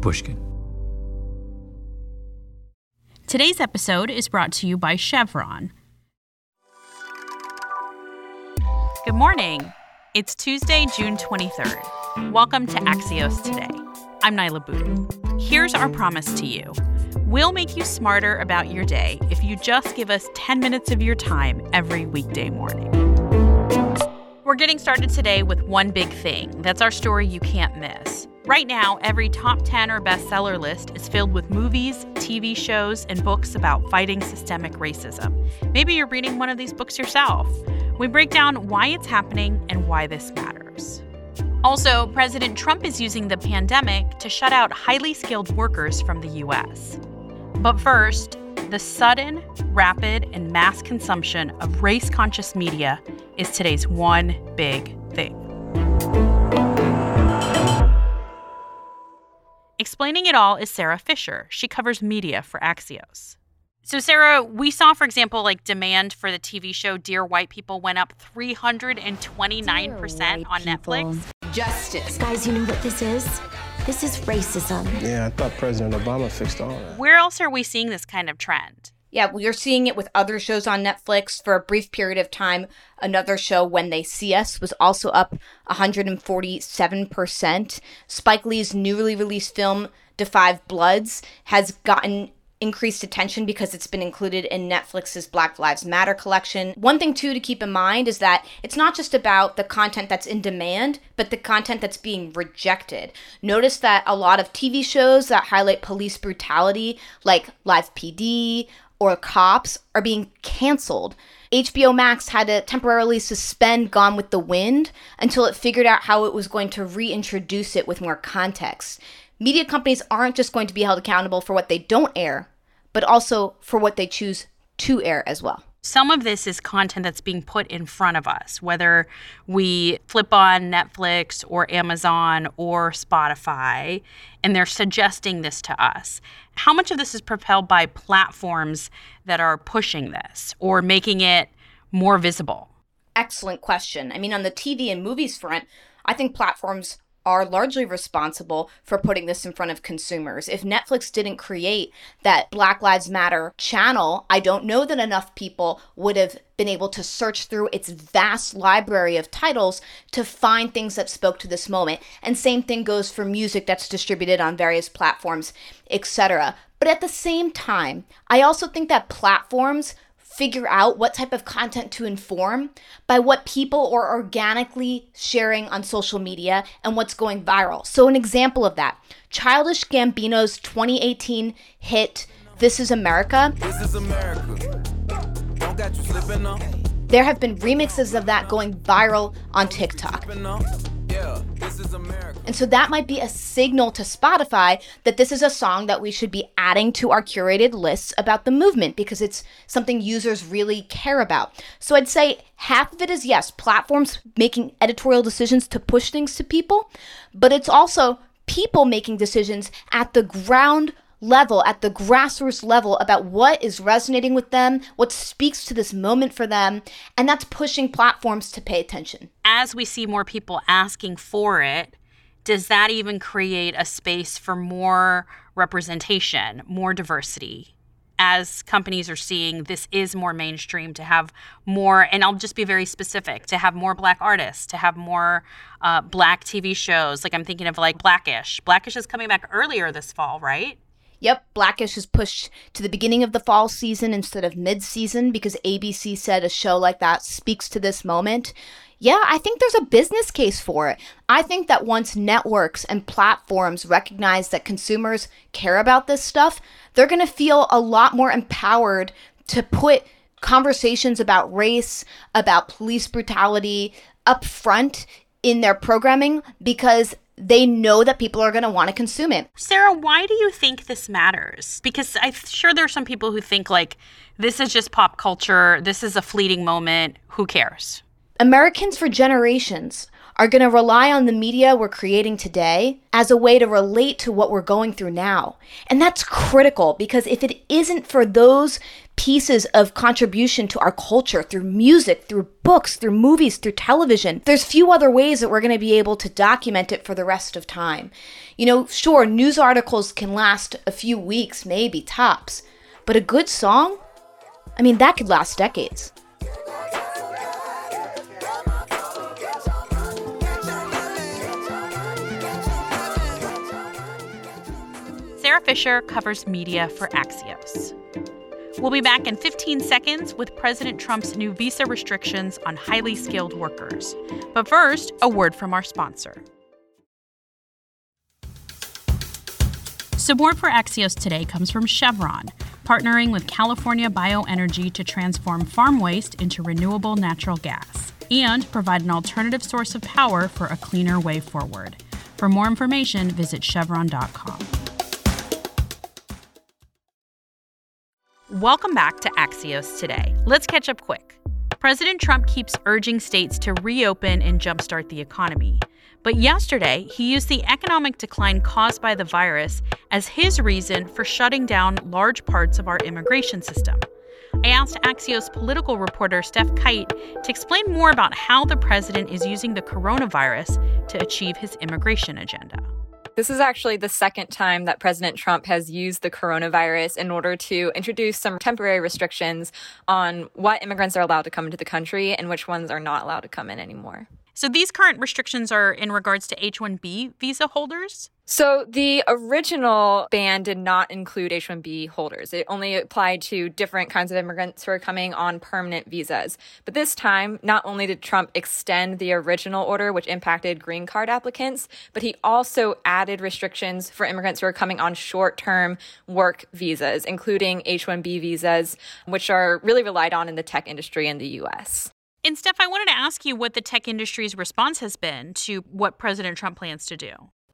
Pushkin. Today's episode is brought to you by Chevron. Good morning. It's Tuesday, June 23rd. Welcome to Axios Today. I'm Niala Boodhoo. Here's our promise to you we'll make you smarter about your day if you just give us 10 minutes of your time every weekday morning. We're getting started today with one big thing. That's our story you can't miss. Right now, every top 10 or bestseller list is filled with movies, TV shows, and books about fighting systemic racism. Maybe you're reading one of these books yourself. We break down why it's happening and why this matters. Also, President Trump is using the pandemic to shut out highly skilled workers from the U.S. But first, the sudden, rapid, and mass consumption of race conscious media is today's one big Explaining it all is Sara Fischer. She covers media for Axios. So, Sarah, we saw, for example, like demand for the TV show Dear White People went up 329% on Netflix. Justice. Guys, you know what this is? This is racism. Yeah, I thought President Obama fixed all that. Where else are we seeing this kind of trend? Yeah, well, you're seeing it with other shows on Netflix for a brief period of time. Another show, When They See Us, was also up 147%. Spike Lee's newly released film, 5 Bloods, has gotten increased attention because it's been included in Netflix's Black Lives Matter collection. One thing, too, to keep in mind is that it's not just about the content that's in demand, but the content that's being rejected. Notice that a lot of TV shows that highlight police brutality, like Live PD or Cops, are being canceled. HBO Max had to temporarily suspend Gone with the Wind until it figured out how it was going to reintroduce it with more context. Media companies aren't just going to be held accountable for what they don't air, but also for what they choose to air as well. Some of this is content that's being put in front of us, whether we flip on Netflix or Amazon or Spotify, and they're suggesting this to us. How much of this is propelled by platforms that are pushing this or making it more visible? Excellent question. I mean, on the TV and movies front, I think platforms are largely responsible for putting this in front of consumers. If Netflix didn't create that Black Lives Matter channel, I don't know that enough people would have been able to search through its vast library of titles to find things that spoke to this moment. And same thing goes for music that's distributed on various platforms, etc. But at the same time, I also think that platforms figure out what type of content to inform by what people are organically sharing on social media and what's going viral. So, an example of that Childish Gambino's 2018 hit, This Is America. This is America. There have been remixes of that going viral on TikTok. And so that might be a signal to Spotify that this is a song that we should be adding to our curated lists about the movement because it's something users really care about. So I'd say half of it is yes, platforms making editorial decisions to push things to people, but it's also people making decisions at the ground level, at the grassroots level, about what is resonating with them, what speaks to this moment for them, and that's pushing platforms to pay attention. As we see more people asking for it, does that even create a space for more representation, more diversity? As companies are seeing this is more mainstream to have more, and I'll just be very specific to have more black artists, to have more uh, black TV shows. Like I'm thinking of like Blackish. Blackish is coming back earlier this fall, right? Yep, Blackish is pushed to the beginning of the fall season instead of mid season because ABC said a show like that speaks to this moment. Yeah, I think there's a business case for it. I think that once networks and platforms recognize that consumers care about this stuff, they're going to feel a lot more empowered to put conversations about race, about police brutality up front in their programming because they know that people are going to want to consume it. Sara, why do you think this matters? Because I'm sure there are some people who think like this is just pop culture, this is a fleeting moment, who cares? Americans for generations are going to rely on the media we're creating today as a way to relate to what we're going through now. And that's critical because if it isn't for those pieces of contribution to our culture through music, through books, through movies, through television. There's few other ways that we're going to be able to document it for the rest of time. You know, sure, news articles can last a few weeks, maybe tops, but a good song, I mean, that could last decades. Sara Fischer covers media for Axios. We'll be back in 15 seconds with President Trump's new visa restrictions on highly skilled workers. But first, a word from our sponsor. Support for Axios today comes from Chevron, partnering with California Bioenergy to transform farm waste into renewable natural gas and provide an alternative source of power for a cleaner way forward. For more information, visit chevron.com. Welcome back to Axios today. Let's catch up quick. President Trump keeps urging states to reopen and jumpstart the economy. But yesterday, he used the economic decline caused by the virus as his reason for shutting down large parts of our immigration system. I asked Axios political reporter Stef Kight to explain more about how the president is using the coronavirus to achieve his immigration agenda. This is actually the second time that President Trump has used the coronavirus in order to introduce some temporary restrictions on what immigrants are allowed to come into the country and which ones are not allowed to come in anymore. So these current restrictions are in regards to H 1B visa holders? So the original ban did not include H 1B holders. It only applied to different kinds of immigrants who are coming on permanent visas. But this time, not only did Trump extend the original order, which impacted green card applicants, but he also added restrictions for immigrants who are coming on short term work visas, including H 1B visas, which are really relied on in the tech industry in the US. And Stef, I wanted to ask you what the tech industry's response has been to what President Trump plans to do.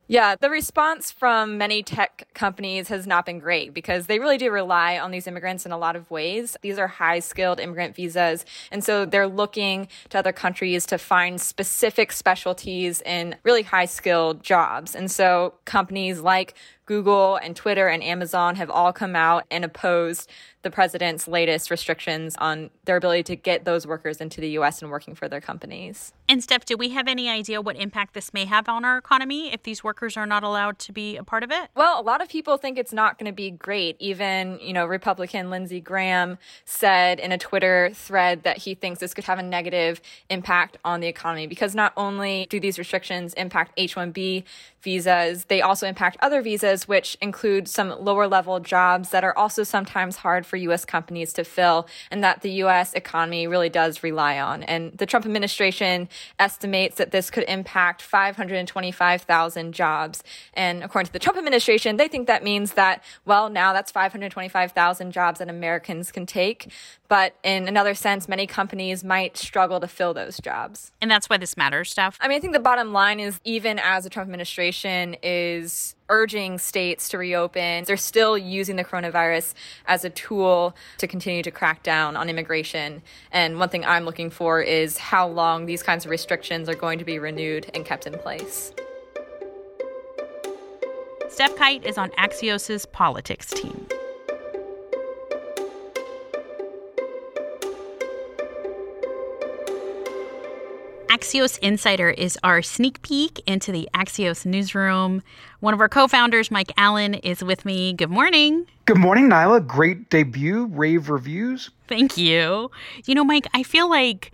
Yeah, the response from many tech companies has not been great because they really do rely on these immigrants in a lot of ways. These are high skilled immigrant visas. And so they're looking to other countries to find specific specialties in really high skilled jobs. And so companies like Google and Twitter and Amazon have all come out and opposed the president's latest restrictions on their ability to get those workers into the U.S. and working for their companies. And Stef, do we have any idea what impact this may have on our economy if these workers are not allowed to be a part of it? Well, a lot of people think it's not going to be great. Even, you know, Republican Lindsey Graham said in a Twitter thread that he thinks this could have a negative impact on the economy because not only do these restrictions impact H-1B visas, they also impact other visas, which include some lower level jobs that are also sometimes hard for for U.S. companies to fill and that the U.S. economy really does rely on. And the Trump administration estimates that this could impact 525,000 jobs. And according to the Trump administration, they think that means that, well, now that's 525,000 jobs that Americans can take. But in another sense, many companies might struggle to fill those jobs. And that's why this matters, Stef. I mean, I think the bottom line is even as the Trump administration is urging states to reopen, they're still using the coronavirus as a tool to continue to crack down on immigration. And one thing I'm looking for is how long these kinds of restrictions are going to be renewed and kept in place. Stef Kight is on Axios' politics team. Axios Insider is our sneak peek into the Axios newsroom. One of our co founders, Mike Allen, is with me. Good morning. Good morning, Niala. Great debut, rave reviews. Thank you. You know, Mike, I feel like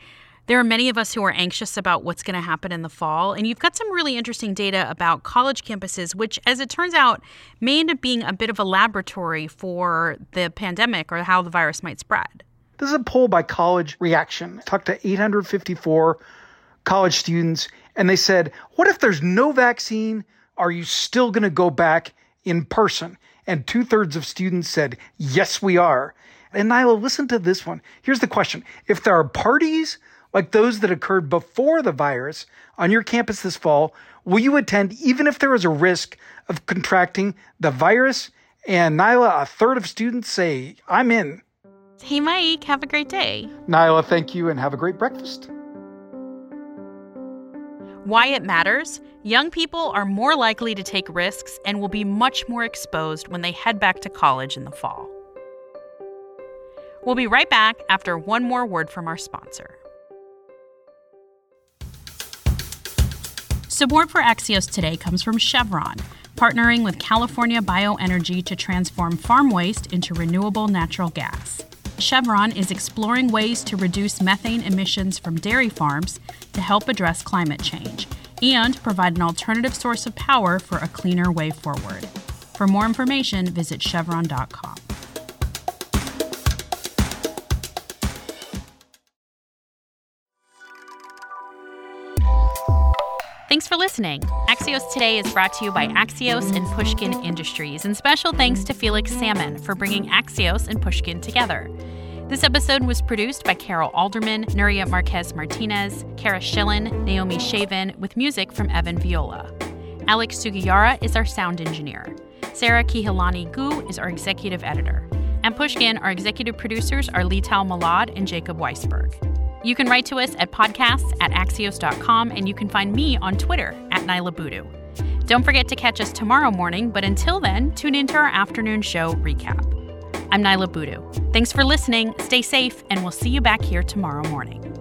there are many of us who are anxious about what's going to happen in the fall. And you've got some really interesting data about college campuses, which, as it turns out, may end up being a bit of a laboratory for the pandemic or how the virus might spread. This is a poll by College Reaction. talked to 854 college students, and they said, What if there's no vaccine? Are you still going to go back in person? And two thirds of students said, Yes, we are. And Niala, listen to this one. Here's the question If there are parties like those that occurred before the virus on your campus this fall, will you attend even if there is a risk of contracting the virus? And Niala, a third of students say, I'm in. Hey, Mike, have a great day. Niala, thank you and have a great breakfast. Why it matters young people are more likely to take risks and will be much more exposed when they head back to college in the fall. We'll be right back after one more word from our sponsor. Support for Axios today comes from Chevron, partnering with California Bioenergy to transform farm waste into renewable natural gas. Chevron is exploring ways to reduce methane emissions from dairy farms to help address climate change and provide an alternative source of power for a cleaner way forward. For more information, visit chevron.com. Thanks for listening. Axios Today is brought to you by Axios and Pushkin Industries, and special thanks to Felix Salmon for bringing Axios and Pushkin together. This episode was produced by Carol Alderman, Nuria Marquez Martinez, Cara Shillenn, Naomi Shavin, with music from Evan Viola. Alex Sugiura is our sound engineer. Sara Kehaulani Goo is our executive editor. And Pushkin, our executive producers are Leital Molad and Jacob Weisberg. You can write to us at podcasts at axios.com, and you can find me on Twitter at Niala Boodhoo. Don't forget to catch us tomorrow morning, but until then, tune into our afternoon show recap. I'm Niala Boodhoo. Thanks for listening, stay safe, and we'll see you back here tomorrow morning.